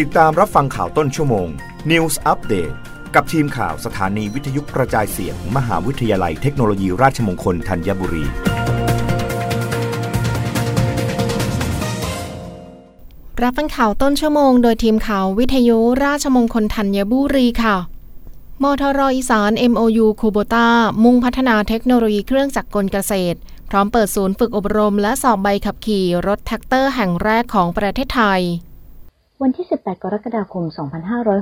ติดตามรับฟังข่าวต้นชั่วโมง News Update กับทีมข่าวสถานีวิทยุกระจายเสียงมหาวิทยาลัยเทคโนโลยีราชมงคลธัญบุรี รับฟังข่าวต้นชั่วโมงโดยทีมข่าววิทยุราชมงคลธัญบุรีค่ะมทรอีสาน MOU คูโบต้ามุ่งพัฒนาเทคโนโลยีเครื่องจักรกลเกษตร พร้อมเปิดศูนย์ฝึกอบรมและสอบใบขับขี่รถแทรกเตอร์แห่งแรกของประเทศไทย วันที่ 18 กรกฎาคม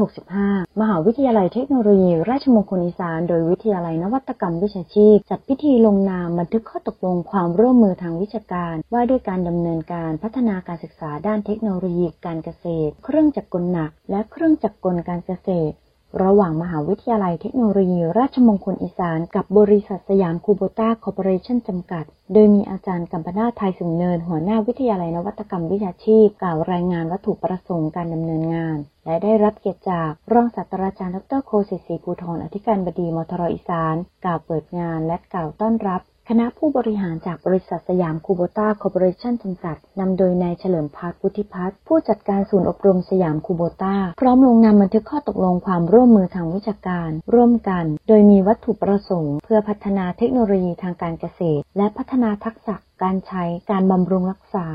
2565 มหาวิทยาลัยเทคโนโลยี ราชมงคลอีสาน โดยวิทยาลัยนวัตกรรมวิชาชีพ จัดพิธีลงนามบันทึกข้อตกลงความร่วมมือทางวิชาการ ว่าด้วยการดำเนินการพัฒนาการศึกษาด้านเทคโนโลยีการเกษตร เครื่องจักรกลหนัก และเครื่องจักรกลการเกษตร ระหว่างมหาวิทยาลัยเทคโนโลยี ราชมงคลอีสาน กับบริษัทสยามคูโบต้าคอร์ปอเรชั่นจำกัด โดยมีอาจารย์กัมปนาทไทยสูงเนิน หัวหน้าวิทยาลัยนวัตกรรมวิชาชีพ กล่าวรายงานวัตถุประสงค์การดำเนินงาน และได้รับเกียรติจาก รองศาสตราจารย์ดรโคสิทธิ์ศรีภูธรอธิการบดีมทรอีสาน กล่าวเปิดงานและกล่าวต้อนรับ คณะผู้บริหารจากบริษัทสยามคูโบต้าคอร์ปอเรชั่นจำกัด นำโดยนายเฉลิมพัฒน์พุทธิพัฒน์ผู้จัดการศูนย์อบรมสยามคูโบต้า พร้อมลงนามบันทึกข้อตกลงความร่วมมือทางวิชาการ ร่วมกัน โดยมีวัตถุประสงค์ เพื่อพัฒนาเทคโนโลยีทางการเกษตร และพัฒนาทักษะการใช้ การบำรุงรักษา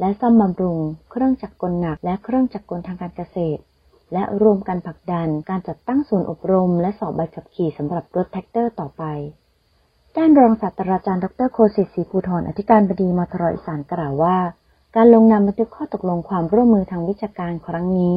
และซ่อมบำรุง เครื่องจักรกลหนัก และเครื่องจักรกลทางการเกษตรและร่วมกันผลักดันการจัดตั้งศูนย์อบรม และสอบใบขับขี่สำหรับรถแทรกเตอร์ต่อไป ด้านรองศาสตราจารย์ดรโคสิทธิ์ศรีภูธรอธิการบดีมทรอีสานกล่าวว่า การลงนามบันทึกข้อตกลงความร่วมมือทางวิชาการครั้งนี้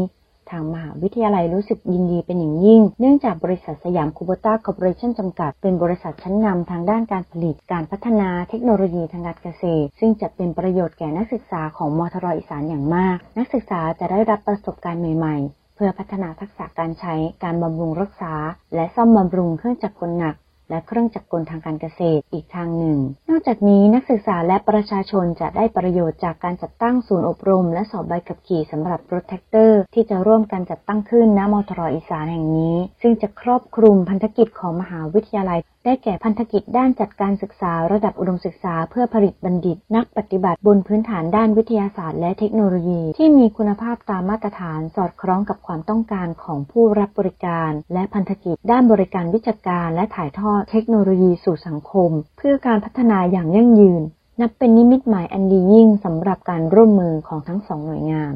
ทางมหาวิทยาลัยรู้สึกยินดีเป็นอย่างยิ่ง เนื่องจากบริษัทสยามคูโบต้าคอร์ปอเรชั่นจำกัด เป็นบริษัทชั้นนำทางด้านการผลิต การพัฒนาเทคโนโลยีทางการเกษตร ซึ่งจะเป็นประโยชน์แก่นักศึกษาของมทรอีสานอย่างมาก นักศึกษาจะได้รับประสบการณ์ใหม่ๆ เพื่อพัฒนาทักษะการใช้ การบำรุงรักษา และซ่อมบำรุงเครื่องจักรกลหนัก และเครื่องจักรกลทางการเกษตรอีกทางหนึ่ง นอกจากนี้นักศึกษาและประชาชนจะได้ประโยชน์จากการจัดตั้งศูนย์อบรม และสอบใบขับขี่สำหรับรถแทรกเตอร์ ที่จะร่วมกันจัดตั้งขึ้นณมทรอีสานแห่งนี้ ซึ่งจะครอบคลุมพันธกิจของมหาวิทยาลัย ได้แก่พันธกิจด้านจัดการศึกษาระดับอุดมศึกษา เพื่อผลิตบัณฑิต นักปฏิบัติบนพื้นฐานด้านวิทยาศาสตร์ และเทคโนโลยี ที่มีคุณภาพตามมาตรฐานสอดคล้องกับความต้องการของผู้รับบริการ และพันธกิจด้านบริการวิชาการและถ่ายทอดเทคโนโลยีสู่สังคม เพื่อการพัฒนาอย่างยั่งยืน นับเป็นนิมิตหมายอันดียิ่งสำหรับการร่วมมือของทั้งสองหน่วยงาน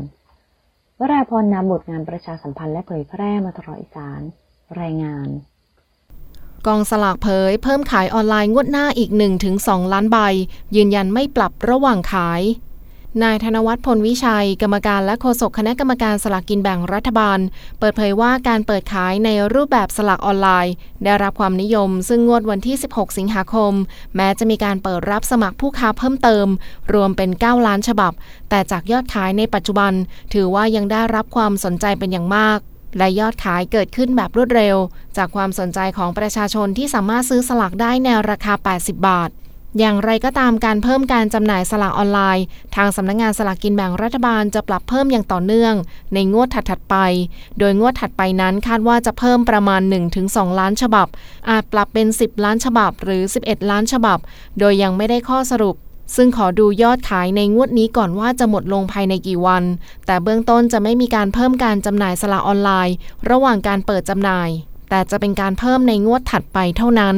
วราพรนำบทงานประชาสัมพันธ์และเผยแพร่มาตลอดอีสาน รายงานกองสลากเผยเพิ่มขายออนไลน์งวดหน้าอีก 1-2 ล้านใบ ยืนยันไม่ปรับระหว่างขาย นายธนวัฒน์พลวิชัย กรรมการและโฆษกคณะกรรมการสลากกินแบ่งรัฐบาล เปิดเผยว่าการเปิดขายในรูปแบบสลากออนไลน์ ได้รับความนิยม ซึ่งงวดวันที่ 16 สิงหาคม แม้จะมีการเปิดรับสมัครผู้ค้าเพิ่มเติม รวมเป็น 9 ล้านฉบับ แต่จากยอดขายในปัจจุบัน ถือว่ายังได้รับความสนใจเป็นอย่างมากและยอดขายเกิดขึ้นแบบรวดเร็ว จากความสนใจของประชาชนที่สามารถซื้อสลากได้ในราคา 80 บาท อย่างไรก็ตามการเพิ่มการจำหน่ายสลากออนไลน์ ทางสำนักงงานสลากกินแบ่งรัฐบาลจะปรับเพิ่มอย่างต่อเนื่อง ในงวดถัดๆไป โดยงวดถัดไปนั้นคาดว่าจะเพิ่มประมาณ 1-2 ล้านฉบับ อาจปรับเป็น 10 ล้านฉบับ หรือ 11 ล้านฉบับ โดยยังไม่ได้ข้อสรุปซึ่งขอดูยอดขายในงวดนี้ก่อนว่าจะหมดลงภายในกี่วัน แต่เบื้องต้นจะไม่มีการเพิ่มการจำหน่ายสลากออนไลน์ ระหว่างการเปิดจำหน่าย แต่จะเป็นการเพิ่มในงวดถัดไปเท่านั้น